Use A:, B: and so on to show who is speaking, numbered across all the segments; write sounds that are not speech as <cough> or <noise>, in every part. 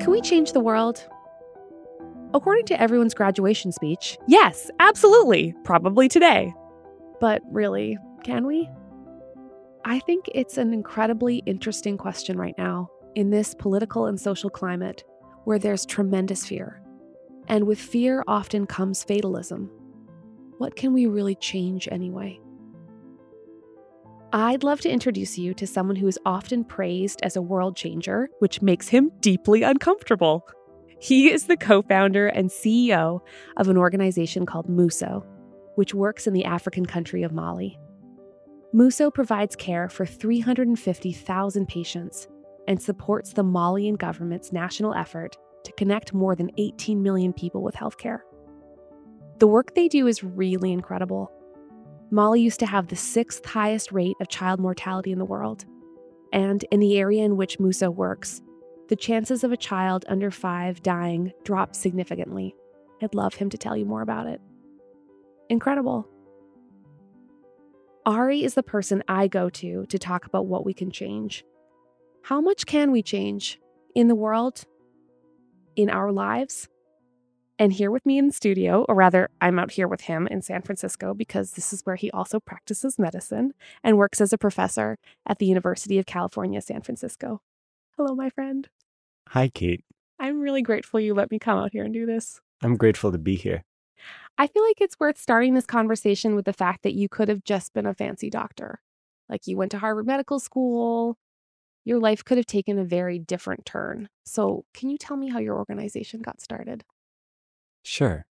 A: Can we change the world? According to everyone's graduation speech, yes, absolutely, probably today. But really, can we? I think it's an incredibly interesting question right now in this political and social climate where there's tremendous fear. And with fear often comes fatalism. What can we really change anyway? I'd love to introduce you to someone who is often praised as a world changer, which makes him deeply uncomfortable. He is the co founder and CEO of an organization called MUSO, which works in the African country of Mali. MUSO provides care for 350,000 patients and supports the Malian government's national effort to connect more than 18 million people with healthcare. The work they do is really incredible. Mali used to have the sixth highest rate of child mortality in the world. And in the area in which MUSO works, the chances of a child under five dying drop significantly. I'd love him to tell you more about it. Incredible. Ari is the person I go to to talk about what we can change. How much can we change in the world, in our lives? And here with me in the studio, or rather, I'm out here with him in San Francisco because this is where he also practices medicine and works as a professor at the University of California, San Francisco. Hello, my friend.
B: Hi, Kate.
A: I'm really grateful you let me come out here and do this.
B: I'm grateful to be here.
A: I feel like it's worth starting this conversation with the fact that you could have just been a fancy doctor. Like you went to Harvard Medical School. Your life could have taken a very different turn. So, can you tell me how your organization got started?
B: Sure.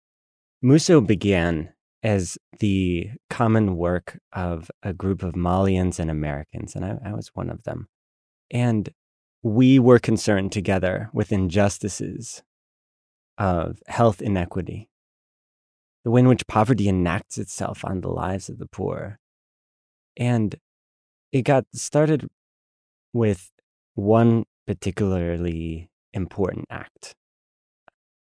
B: MUSO began as the common work of a group of Malians and Americans, and I, I was one of them. And we were concerned together with injustices of health inequity, the way in which poverty enacts itself on the lives of the poor. And it got started with one particularly important act.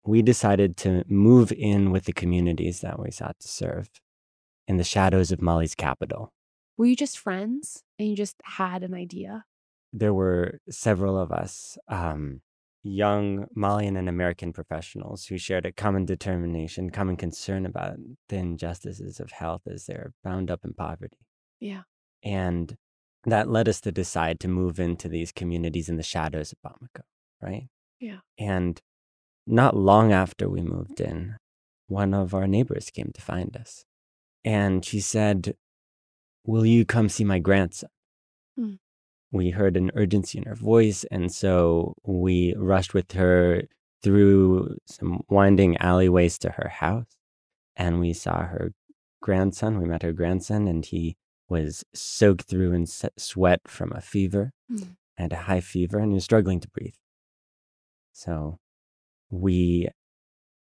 B: We decided to move in with the communities that we sought to serve in the shadows of Mali's capital.
A: Were you just friends and you just had an idea?
B: there were several of us, um, young Malian and American professionals who shared a common determination, common concern about the injustices of health as they're bound up in poverty.
A: Yeah.
B: And that led us to decide to move into these communities in the shadows of Bamako, right?
A: Yeah.
B: And not long after we moved in, one of our neighbors came to find us. And she said, Will you come see my grandson? Hmm we heard an urgency in her voice. And so we rushed with her through some winding alleyways to her house. And we saw her grandson. We met her grandson, and he was soaked through in sweat from a fever mm. and a high fever, and he was struggling to breathe. So we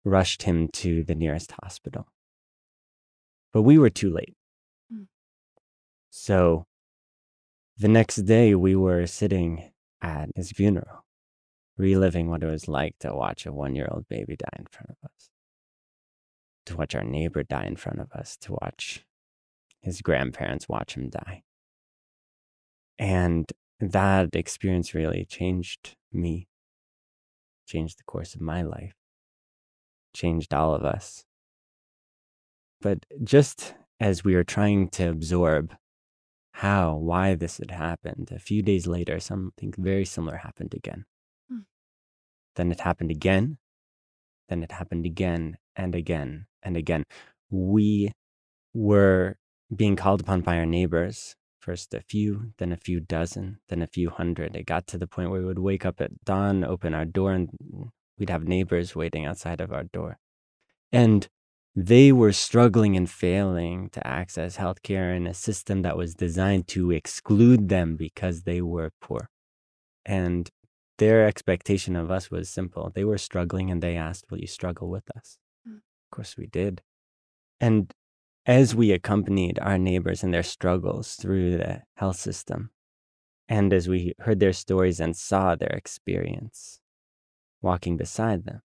B: rushed him to the nearest hospital. But we were too late. Mm. So the next day, we were sitting at his funeral, reliving what it was like to watch a one year old baby die in front of us, to watch our neighbor die in front of us, to watch his grandparents watch him die. And that experience really changed me, changed the course of my life, changed all of us. But just as we were trying to absorb how, why this had happened. A few days later, something very similar happened again. Hmm. Then it happened again. Then it happened again and again and again. We were being called upon by our neighbors, first a few, then a few dozen, then a few hundred. It got to the point where we would wake up at dawn, open our door, and we'd have neighbors waiting outside of our door. And they were struggling and failing to access healthcare in a system that was designed to exclude them because they were poor. And their expectation of us was simple. They were struggling and they asked, Will you struggle with us? Mm. Of course, we did. And as we accompanied our neighbors in their struggles through the health system, and as we heard their stories and saw their experience walking beside them,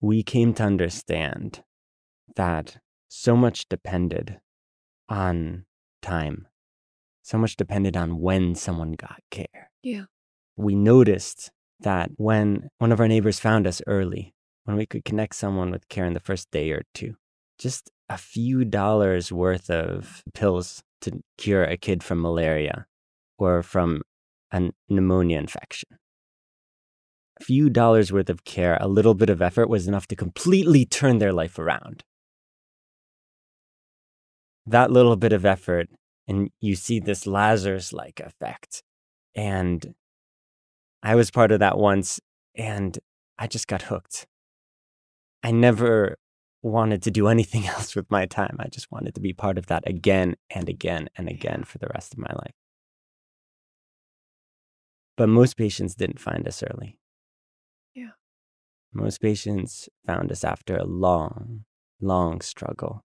B: we came to understand that so much depended on time so much depended on when someone got care.
A: Yeah.
B: We noticed that when one of our neighbors found us early, when we could connect someone with care in the first day or two, just a few dollars worth of pills to cure a kid from malaria or from a pneumonia infection. A few dollars worth of care, a little bit of effort was enough to completely turn their life around. That little bit of effort, and you see this Lazarus like effect. And I was part of that once, and I just got hooked. I never wanted to do anything <laughs> else with my time. I just wanted to be part of that again and again and again for the rest of my life. But most patients didn't find us early.
A: Yeah.
B: Most patients found us after a long, long struggle.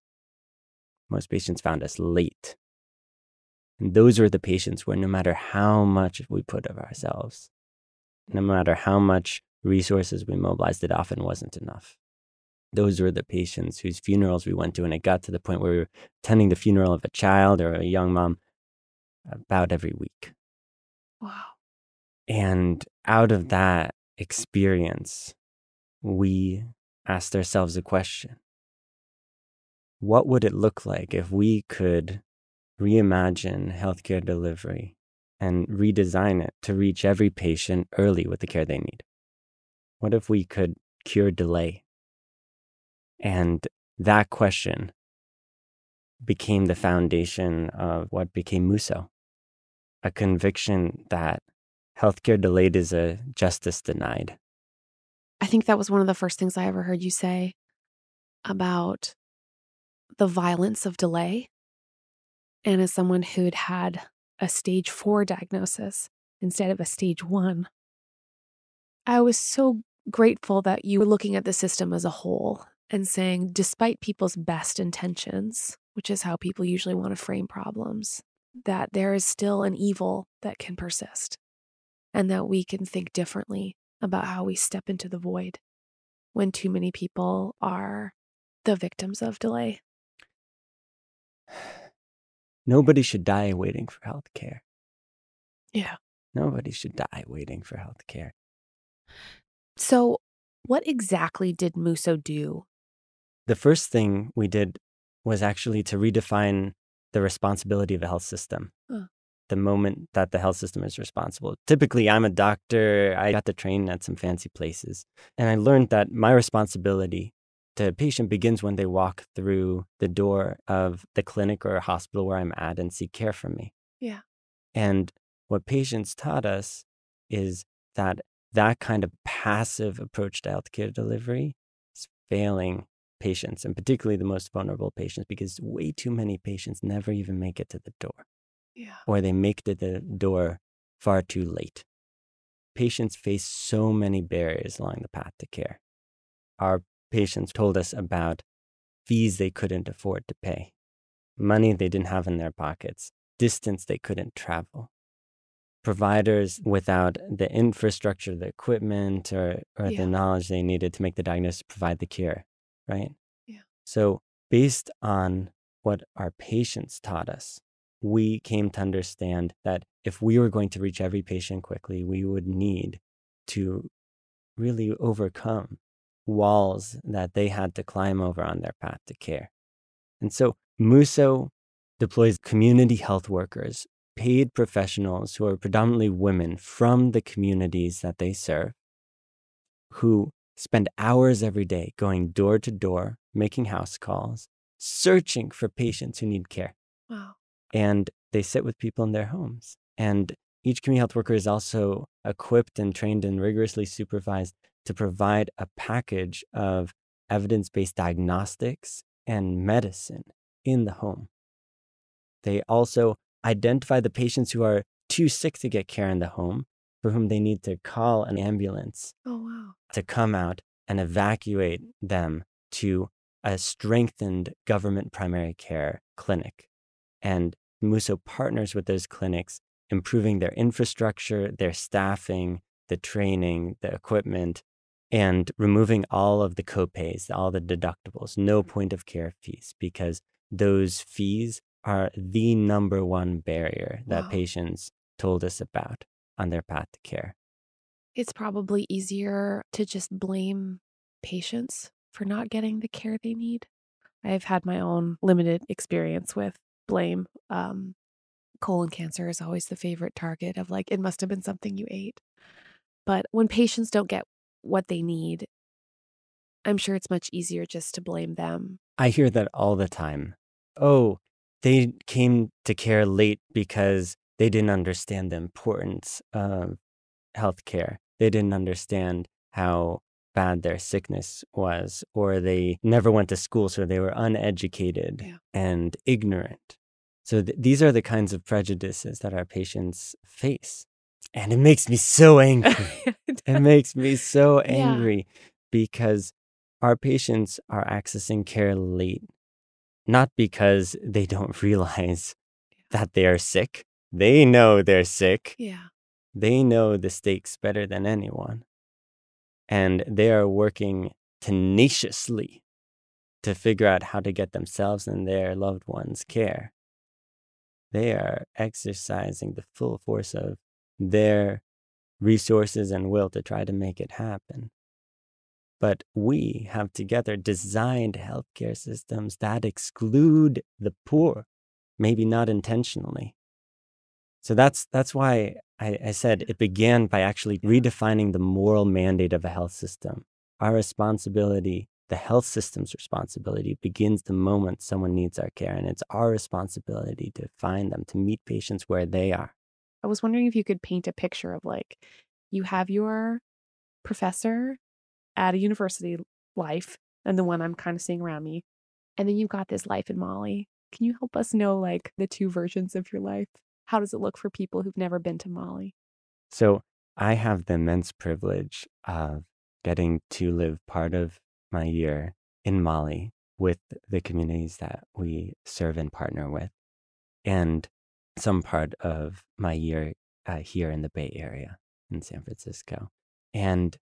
B: Most patients found us late. And those were the patients where no matter how much we put of ourselves, no matter how much resources we mobilized, it often wasn't enough. Those were the patients whose funerals we went to, and it got to the point where we were attending the funeral of a child or a young mom about every week.
A: Wow.
B: And out of that experience, we asked ourselves a question What would it look like if we could reimagine healthcare delivery and redesign it to reach every patient early with the care they need? What if we could cure delay? And that question became the foundation of what became Muso, a conviction that healthcare delayed is a justice denied.
A: I think that was one of the first things I ever heard you say about the violence of delay. And as someone who'd had a stage four diagnosis instead of a stage one, I was so grateful that you were looking at the system as a whole and saying, despite people's best intentions, which is how people usually want to frame problems, that there is still an evil that can persist and that we can think differently about how we step into the void when too many people are the victims of delay.
B: Nobody should die waiting for health care.
A: Yeah.
B: Nobody should die waiting for health care.
A: So, what exactly did Muso do?
B: The first thing we did was actually to redefine the responsibility of a health system. Huh. The moment that the health system is responsible. Typically, I'm a doctor. I got to train at some fancy places. And I learned that my responsibility to a patient begins when they walk through the door of the clinic or hospital where I'm at and seek care from me.
A: Yeah.
B: And what patients taught us is that that kind of passive approach to healthcare delivery is failing patients and particularly the most vulnerable patients because way too many patients never even make it to the door.
A: Yeah.
B: Or they make it to the door far too late. Patients face so many barriers along the path to care. Our patients told us about fees they couldn't afford to pay, money they didn't have in their pockets, distance they couldn't travel, providers without the infrastructure, the equipment, or, or yeah. the knowledge they needed to make the diagnosis, provide the cure, right?
A: Yeah.
B: So, based on what our patients taught us, we came to understand that if we were going to reach every patient quickly, we would need to really overcome walls that they had to climb over on their path to care. And so Muso deploys community health workers, paid professionals who are predominantly women from the communities that they serve, who spend hours every day going door to door, making house calls, searching for patients who need care.
A: Wow.
B: And they sit with people in their homes. And each community health worker is also equipped and trained and rigorously supervised to provide a package of evidence based diagnostics and medicine in the home. They also identify the patients who are too sick to get care in the home, for whom they need to call an ambulance
A: oh, wow.
B: to come out and evacuate them to a strengthened government primary care clinic. And Muso partners with those clinics, improving their infrastructure, their staffing, the training, the equipment, and removing all of the copays, all the deductibles, no point of care fees, because those fees are the number one barrier that
A: Wow.
B: patients told us about on their path to care.
A: It's probably easier to just blame patients for not getting the care they need. I've had my own limited experience with blame. Um, colon cancer is always the favorite target of like, it must have been something you ate. But when patients don't get what they need, I'm sure it's much easier just to blame them.
B: I hear that all the time. Oh, they came to care late because they didn't understand the importance of healthcare. They didn't understand how bad their sickness was, or they never went to school, so they were uneducated
A: Yeah.
B: and ignorant. So th- these are the kinds of prejudices that our patients face. And it makes me so angry. <laughs> it makes me so
A: Yeah.
B: angry because our patients are accessing care late, not because they don't <laughs> realize that they are sick. They know they're sick.
A: yeah.
B: They know the stakes better than anyone. And they are working tenaciously to figure out how to get themselves and their loved ones care. They are exercising the full force of their resources and will to try to make it happen. But we have together designed healthcare systems that exclude the poor, maybe not intentionally. So that's that's why I, I said it began by actually redefining the moral mandate of a health system. Our responsibility, the health system's responsibility, begins the moment someone needs our care, and it's our responsibility to find them, to meet patients where they are.
A: I was wondering if you could paint a picture of like you have your professor at a university life and the one I'm kind of seeing around me. And then you've got this life in Mali. Can you help us know like the two versions of your life? How does it look for people who've never been to Mali?
B: So I have the immense privilege of getting to live part of my year in Mali with the communities that we serve and partner with, and some part of my year uh, here in the Bay Area in San Francisco. And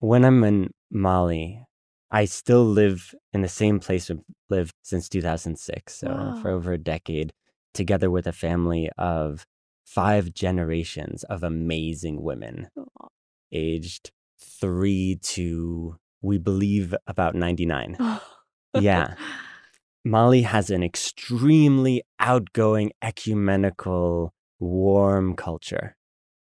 B: when I'm in Mali, I still live in the same place I've lived since 2006, so for over a decade, together with a family of five generations of amazing women,
A: Aw.
B: aged three to, we believe, about 99. <laughs> Yeah. Mali has an extremely outgoing, ecumenical, warm culture.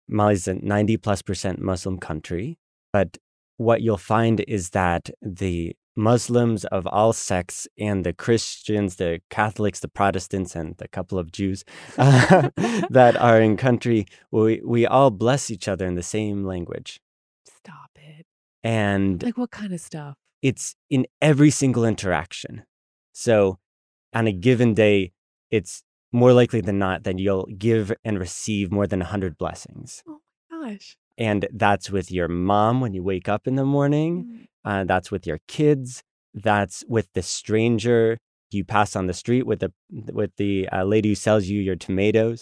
B: Mali's a 90 plus percent Muslim country, but what you'll find is that the Muslims of all sects and the Christians, the Catholics, the Protestants, and the couple of Jews uh, <laughs> that are in country, we, we all bless each other in the same language.
A: Stop it.
B: And
A: Like what kind of stuff?
B: it's in every single interaction. So on a given day, it's more likely than not that you'll give and receive more than 100 blessings.
A: Oh my gosh.
B: And that's with your mom when you wake up in the morning.
A: Mm.
B: Uh, that's with your kids. That's with the stranger you pass on the street with the with the uh, lady who sells you your tomatoes.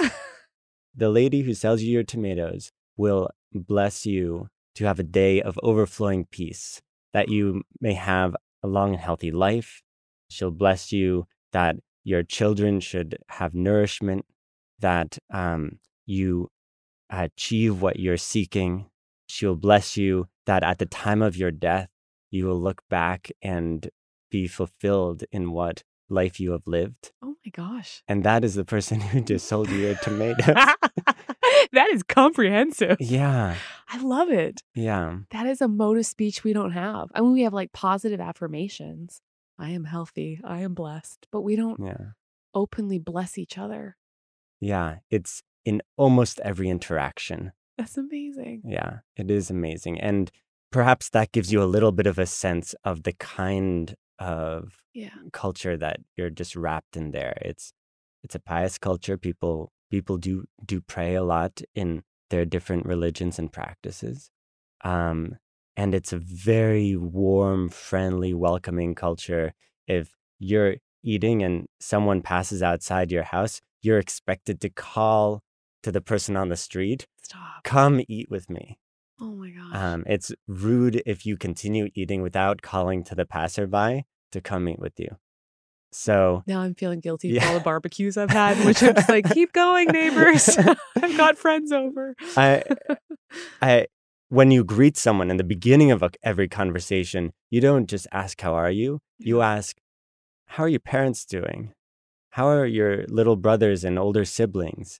B: <laughs> the lady who sells you your tomatoes will bless you to have a day of overflowing peace, that you may have a long and healthy life. She'll bless you that your children should have nourishment, that um, you achieve what you're seeking. She'll bless you that at the time of your death, you will look back and be fulfilled in what life you have lived.
A: Oh my gosh.
B: And that is the person <laughs> who just sold you your tomatoes. <laughs>
A: that is comprehensive.
B: yeah,
A: I love it.
B: yeah.
A: That is a mode of speech we don't have. I mean, we have like positive affirmations. I am healthy. I am blessed. But we don't
B: Yeah.
A: openly bless each other.
B: Yeah. It's in almost every interaction.
A: That's amazing.
B: Yeah. It is amazing. And perhaps that gives you a little bit of a sense of the kind of
A: Yeah.
B: culture that you're just wrapped in there. It's it's a pious culture. People people do do pray a lot in their different religions and practices. Um, and it's a very warm, friendly, welcoming culture. If you're eating and someone passes outside your house, you're expected to call to the person on the street,
A: Stop.
B: come eat with me.
A: Oh my gosh.
B: Um, it's rude if you continue eating without calling to the passerby to come eat with you. So
A: now I'm feeling guilty yeah. for all the barbecues I've had, <laughs> which I'm just like, keep going, neighbors. <laughs> I've got friends over.
B: I, <laughs> I, when you greet someone in the beginning of a, every conversation, you don't just ask, How are you? You ask, How are your parents doing? How are your little brothers and older siblings?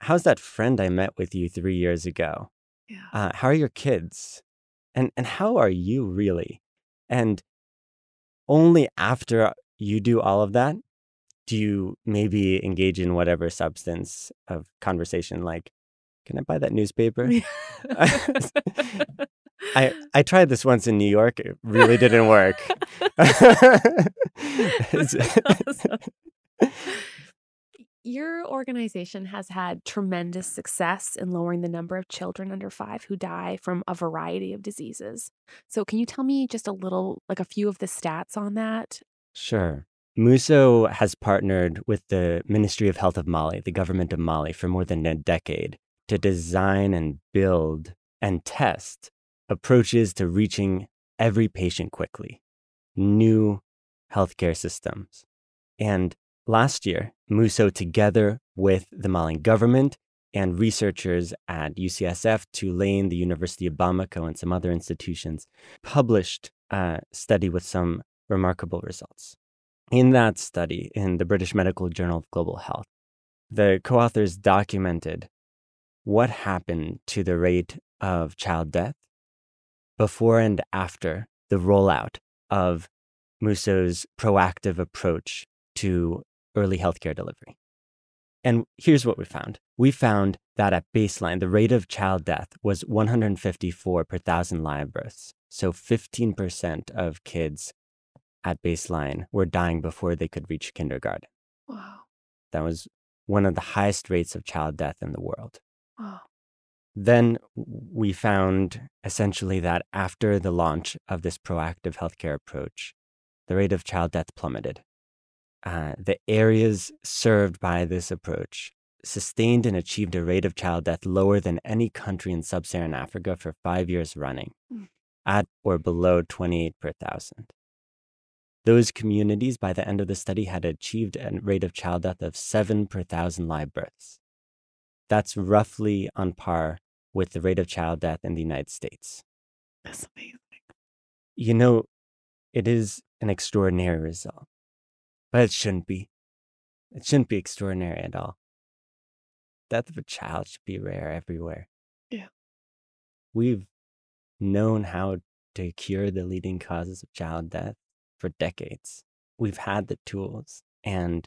B: How's that friend I met with you three years ago? Yeah. Uh, how are your kids? And, and how are you really? And only after you do all of that do you maybe engage in whatever substance of conversation like can i buy that newspaper <laughs> i i tried this once in new york it really didn't work <laughs> <laughs>
A: your organization has had tremendous success in lowering the number of children under five who die from a variety of diseases. So, can you tell me just a little, like a few of the stats on that?
B: Sure. Muso has partnered with the Ministry of Health of Mali, the government of Mali, for more than a decade to design and build and test approaches to reaching every patient quickly, new healthcare systems. And last year, Muso, together with the Malian government and researchers at UCSF, Tulane, the University of Bamako, and some other institutions, published a study with some remarkable results. In that study, in the British Medical Journal of Global Health, the co authors documented what happened to the rate of child death before and after the rollout of Muso's proactive approach to early healthcare delivery. And here's what we found we found that at baseline, the rate of child death was 154 per thousand live births. So 15% of kids at baseline were dying before they could reach kindergarten.
A: Wow.
B: That was one of the highest rates of child death in the world.
A: Wow.
B: Then we found essentially that after the launch of this proactive healthcare approach, the rate of child death plummeted uh, the areas served by this approach sustained and achieved a rate of child death lower than any country in sub Saharan Africa for five years running, mm. at or below 28 per thousand. Those communities, by the end of the study, had achieved a rate of child death of seven per thousand live births. That's roughly on par with the rate of child death in the United States.
A: That's amazing.
B: You know, it is an extraordinary result. But it shouldn't be. It shouldn't be extraordinary at all. Death of a child should be rare everywhere.
A: Yeah.
B: We've known how to cure the leading causes of child death for decades. We've had the tools and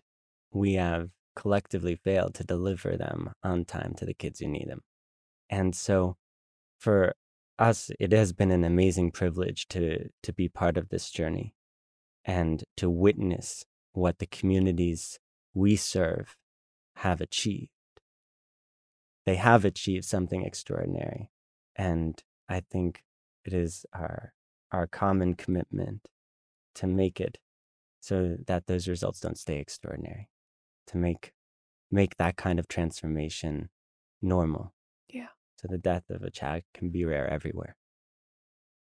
B: we have collectively failed to deliver them on time to the kids who need them. And so for us, it has been an amazing privilege to, to be part of this journey and to witness what the communities we serve have achieved. They have achieved something extraordinary. And I think it is our, our common commitment to make it so that those results don't stay extraordinary, to make, make that kind of transformation normal.
A: Yeah.
B: So the death of a child can be rare everywhere.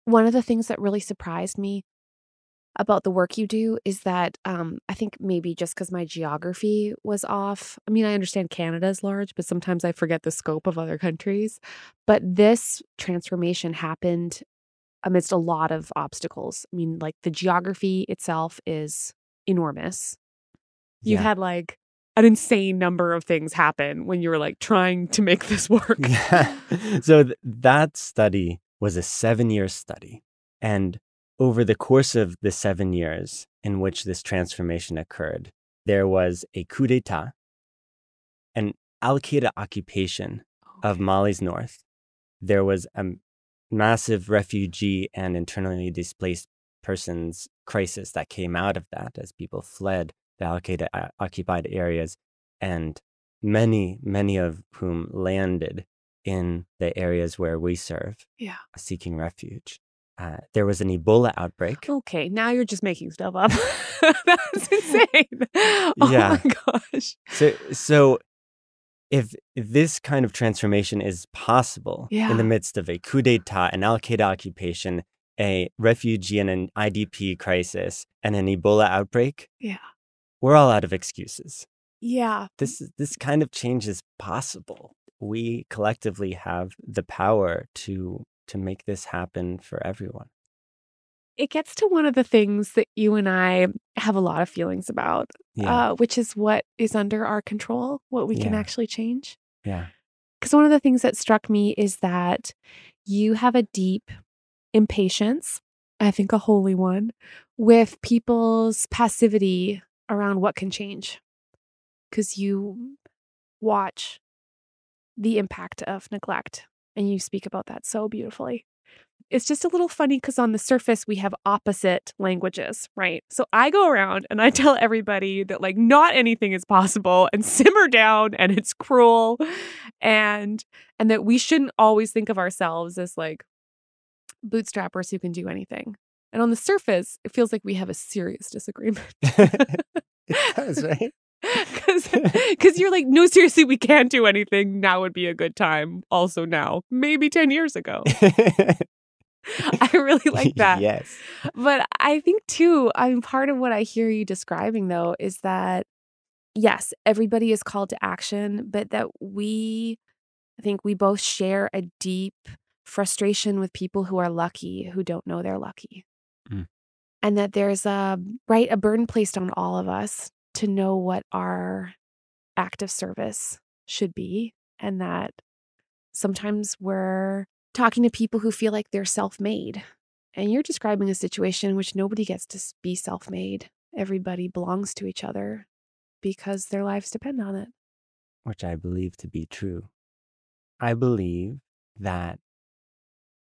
A: One of the things that really surprised me about the work you do is that um, I think maybe just because my geography was off. I mean, I understand Canada is large, but sometimes I forget the scope of other countries. But this transformation happened amidst a lot of obstacles. I mean, like the geography itself is enormous. You yeah. had like an insane number of things happen when you were like trying to make this work.
B: Yeah. <laughs> So th- that study was a seven year study. And over the course of the seven years in which this transformation occurred, there was a coup d'etat, an Al Qaeda occupation okay. of Mali's north. There was a massive refugee and internally displaced persons crisis that came out of that as people fled the Al Qaeda uh, occupied areas, and many, many of whom landed in the areas where we serve,
A: yeah.
B: seeking refuge uh, there was an Ebola outbreak.
A: Okay, now you're just making stuff up. <laughs> That's insane. <laughs> Oh yeah. my gosh.
B: So, so if this kind of transformation is possible
A: yeah.
B: in the midst of a coup d'etat, an Al Qaeda occupation, a refugee and an IDP crisis, and an Ebola outbreak,
A: yeah,
B: we're all out of excuses.
A: Yeah.
B: This this kind of change is possible. We collectively have the power to to make this happen for everyone.
A: It gets to one of the things that you and I have a lot of feelings about,
B: Yeah.
A: uh, which is what is under our control, what we can actually change.
B: yeah.
A: Because one of the things that struck me is that you have a deep impatience, I think a holy one, with people's passivity around what can change. Because you watch the impact of neglect and you speak about that so beautifully. It's just a little funny because on the surface, we have opposite languages, right? So I go around and I <laughs> tell everybody that, like, not anything is possible and simmer down and it's cruel and and that we shouldn't always think of ourselves as like bootstrappers who can do anything. And on the surface, it feels like we have a serious disagreement. <laughs>
B: it <laughs> does, right? <laughs>
A: Because you're like, no, seriously, we can't do anything. Now would be a good time. Also, now, maybe 10 years ago. <laughs> I really like that.
B: yes.
A: But I think too, I mean, part of what I hear you describing though is that yes, everybody is called to action, but that we, I think we both share a deep frustration with people who are lucky who don't know they're lucky.
B: Mm.
A: And that there's a, right, a burden placed on all of us to know what our act of service should be. And that sometimes we're talking to people who feel like they're self made. And you're describing a situation in which nobody gets to be self made. Everybody belongs to each other because their lives depend on it.
B: Which I believe to be true. I believe that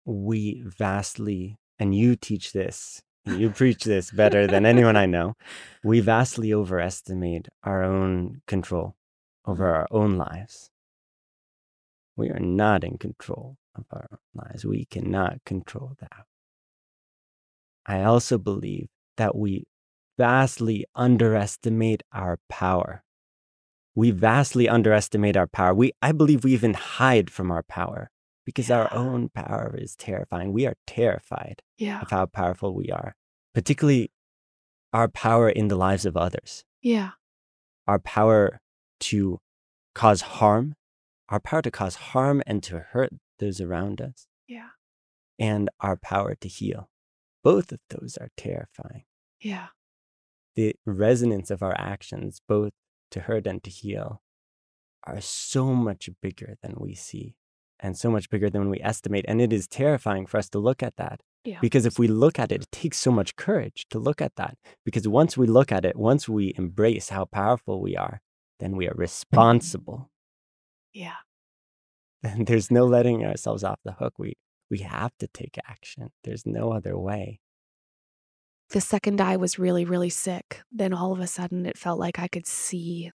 B: we vastly, and you teach this, you preach this better than anyone I know, we vastly overestimate our own control over our own lives. We are not in control of our lives. We cannot control that. I also believe that we vastly underestimate our power. We vastly underestimate our power. We, I believe we even hide from our power because our own power is terrifying. We are terrified
A: Yeah.
B: of how powerful we are, particularly our power in the lives of others,
A: Yeah.
B: our power to cause harm, our power to cause harm and to hurt those around us,
A: Yeah.
B: and our power to heal. Both of those are terrifying.
A: Yeah.
B: The resonance of our actions, both to hurt and to heal, are so much bigger than we see and so much bigger than we estimate. And it is terrifying for us to look at that.
A: Yeah.
B: Because if we look at it, it takes so much courage to look at that. Because once we look at it, once we embrace how powerful we are, then we are mm-hmm. responsible.
A: Yeah. <laughs>
B: And there's no letting ourselves off the hook. We we have to take action. There's no other way.
A: The second I was really, really sick, then all of a sudden it felt like I could see.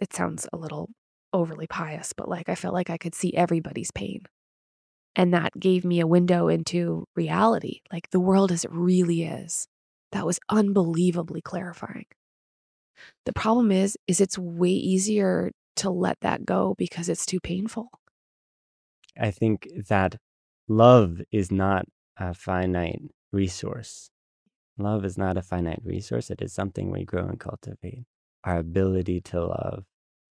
A: It sounds a little overly pious, but like I felt like I could see everybody's pain. And that gave me a window into reality, like the world as it really is. That was unbelievably clarifying. The problem is is it's way easier to let that go because it's too painful.
B: I think that love is not a finite resource. Love is not a finite resource. It is something we grow and cultivate. Our ability to love,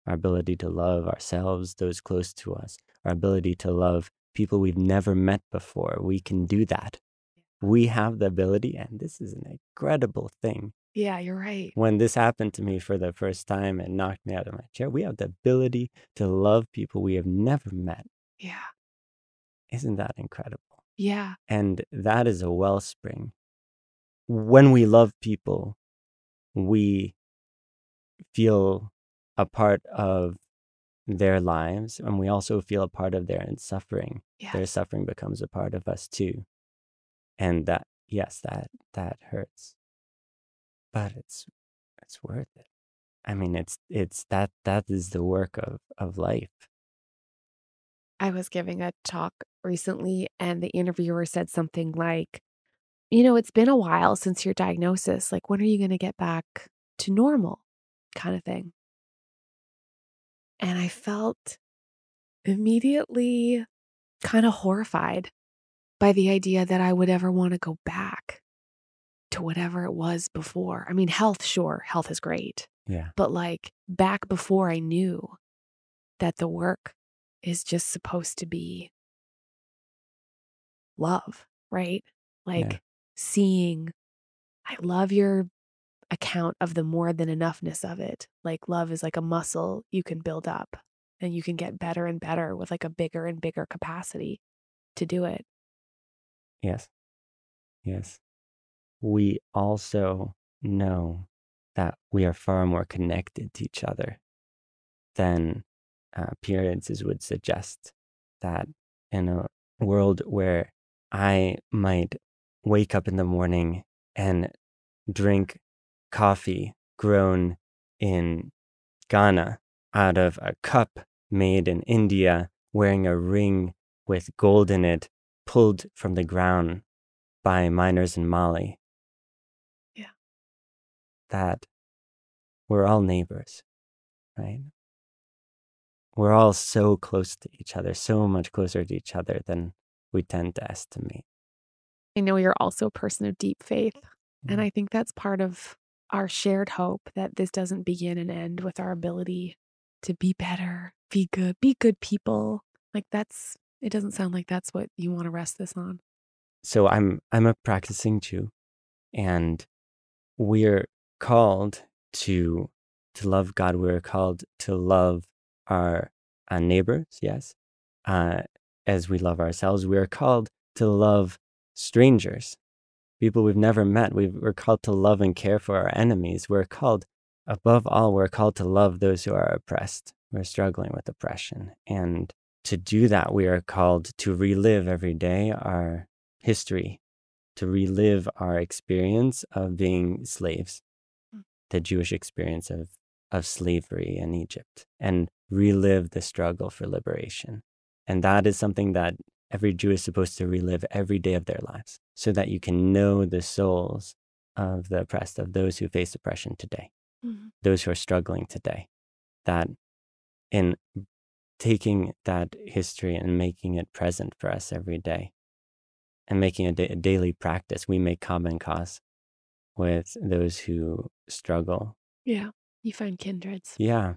B: our ability to love ourselves, those close to us, our ability to love people we've never met before. We can do that. We have the ability, and this is an incredible thing.
A: Yeah, you're right.
B: When this happened to me for the first time and knocked me out of my chair, we have the ability to love people we have never met.
A: Yeah.
B: Isn't that incredible?
A: Yeah.
B: And that is a wellspring. When we love people, we feel a part of their lives and we also feel a part of their suffering.
A: Yeah.
B: Their suffering becomes a part of us too. And that yes, that that hurts. But it's it's worth it. I mean it's it's that that is the work of of life.
A: I was giving a talk recently, and the interviewer said something like, You know, it's been a while since your diagnosis. Like, when are you going to get back to normal? Kind of thing. And I felt immediately kind of horrified by the idea that I would ever want to go back to whatever it was before. I mean, health, sure, health is great.
B: Yeah.
A: But like back before I knew that the work is just supposed to be love, right? Like
B: Yeah.
A: seeing, I love your account of the more than enoughness of it. Like love is like a muscle you can build up and you can get better and better with like a bigger and bigger capacity to do it.
B: Yes. Yes. We also know that we are far more connected to each other than uh, appearances would suggest. That in a world where I might wake up in the morning and drink coffee grown in Ghana out of a cup made in India, wearing a ring with gold in it, pulled from the ground by miners in Mali.
A: Yeah.
B: That we're all neighbors, right? We're all so close to each other, so much closer to each other than we tend to estimate.
A: I know you're also a person of deep faith. And. I think that's part of our shared hope that this doesn't begin and end with our ability to be better, be good, be good people. Like that's, it doesn't sound like that's what you want to rest this on.
B: so I'm I'm a practicing Jew, and we're called to to love God. We're called to love our, uh neighbors, yes, uh, as we love ourselves. We're called to love strangers, people we've never met. We've, we're called to love and care for our enemies. We're called, above all, we're called to love those who are oppressed. We're struggling with oppression, and to do that, we are called to relive every day our history, to relive our experience of being slaves,
A: Mm.
B: the Jewish experience of, of slavery in Egypt, and relive the struggle for liberation. And that is something that every Jew is supposed to relive every day of their lives so that you can know the souls of the oppressed, of those who face oppression today, mm-hmm. those who are struggling today. That in taking that history and making it present for us every day, and making a, da- a daily practice, we make common cause with those who struggle.
A: Yeah. You find kindreds.
B: Yeah.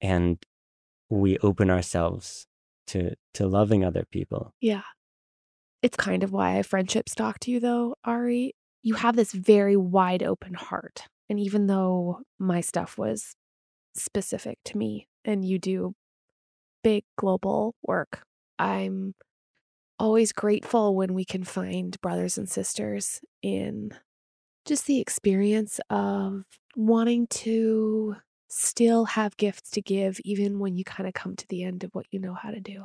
B: And we open ourselves to to loving other people.
A: Yeah. It's kind of why I talk to you, though, Ari. You have this very wide open heart. And even though my stuff was specific to me and you do big global work, I'm always grateful when we can find brothers and sisters in just the experience of wanting to still have gifts to give, even when you kind of come to the end of what you know how to do.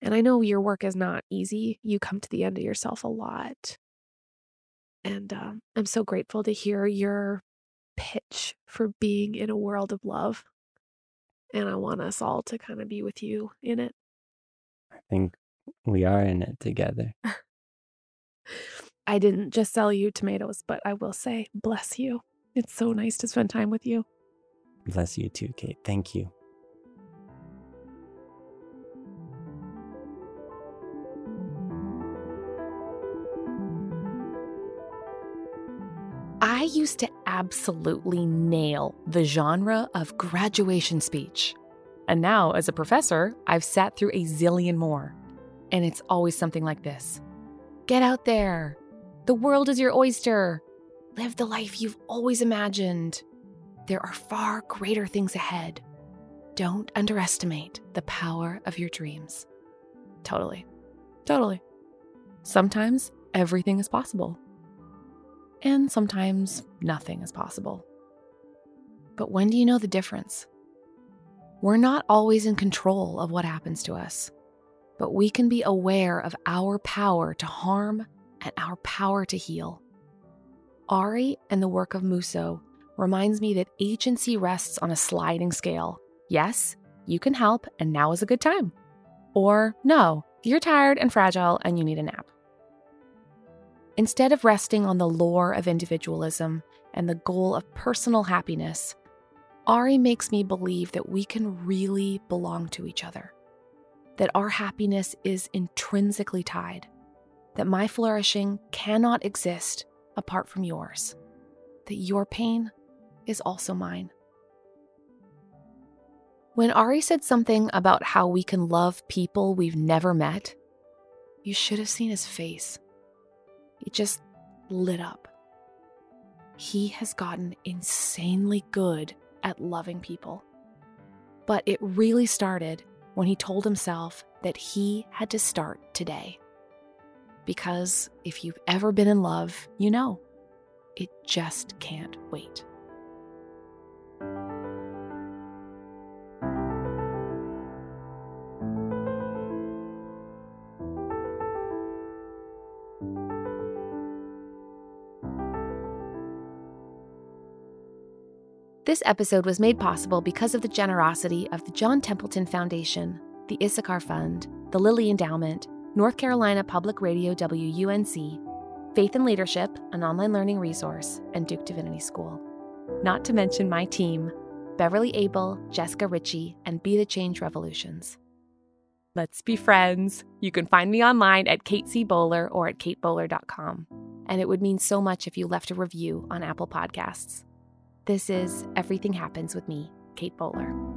A: And I know your work is not easy. You come to the end of yourself a lot. And um, I'm so grateful to hear your pitch for being in a world of love. And I want us all to kind of be with you in it.
B: I think we are in it together.
A: I didn't just sell you tomatoes, but I will say, bless you. It's so nice to spend time with you.
B: Bless you too, Kate. Thank you.
C: I used to absolutely nail the genre of graduation speech. And now, as a professor, I've sat through a zillion more. And it's always something like this Get out there. The world is your oyster. Live the life you've always imagined. There are far greater things ahead. Don't underestimate the power of your dreams. Totally. Totally. Sometimes everything is possible and sometimes nothing is possible. But when do you know the difference? We're not always in control of what happens to us, but we can be aware of our power to harm and our power to heal. Ari and the work of Muso reminds me that agency rests on a sliding scale. Yes, you can help, and now is a good time. Or no, you're tired and fragile and you need a nap. Instead of resting on the lore of individualism and the goal of personal happiness, Ari makes me believe that we can really belong to each other, that our happiness is intrinsically tied, that my flourishing cannot exist
A: apart from yours, that your pain is also mine. When Ari said something about how we can love people we've never met, you should have seen his face. It just lit up. He has gotten insanely good at loving people. But it really started when he told himself that he had to start today. Because if you've ever been in love, you know, it just can't wait. This episode was made possible because of the generosity of the John Templeton Foundation, the Issachar Fund, the Lilly Endowment, North Carolina Public Radio WUNC, Faith and Leadership, an online learning resource, and Duke Divinity School. Not to mention my team Beverly Abel, Jessica Richie, and Be the Change Revolutions. Let's be friends. You can find me online at Kate C. Bowler or at katebowler.com. And it would mean so much if you left a review on Apple Podcasts. This is Everything Happens with me, Kate Bowler.